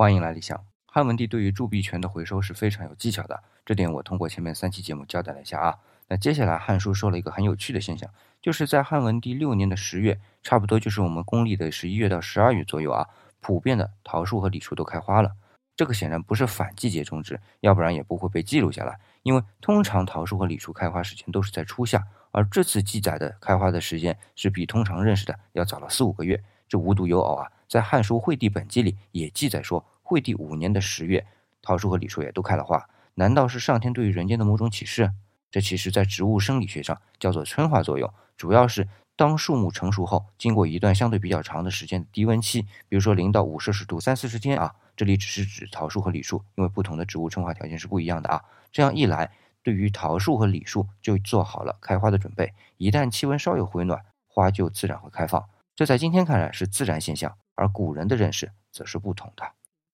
欢迎来理想。汉文帝对于铸币权的回收是非常有技巧的，这点我通过前面三期节目交代了一下啊。那接下来《汉书》说了一个很有趣的现象，就是在汉文帝六年的十月，差不多就是我们公历的十一月到十二月左右啊，普遍的桃树和李树都开花了。这个显然不是反季节种植，要不然也不会被记录下来。因为通常桃树和李树开花时间都是在初夏，而这次记载的开花的时间是比通常认识的要早了四五个月，这无独有偶啊。在《汉书·惠帝本纪》里也记载说，惠帝五年的十月，桃树和李树也都开了花。难道是上天对于人间的某种启示？这其实，在植物生理学上叫做催化作用，主要是当树木成熟后，经过一段相对比较长的时间的低温期，比如说零到五摄氏度三四十天啊，这里只是指桃树和李树，因为不同的植物春化条件是不一样的啊。这样一来，对于桃树和李树就做好了开花的准备。一旦气温稍有回暖，花就自然会开放。这在今天看来是自然现象。而古人的认识则是不同的。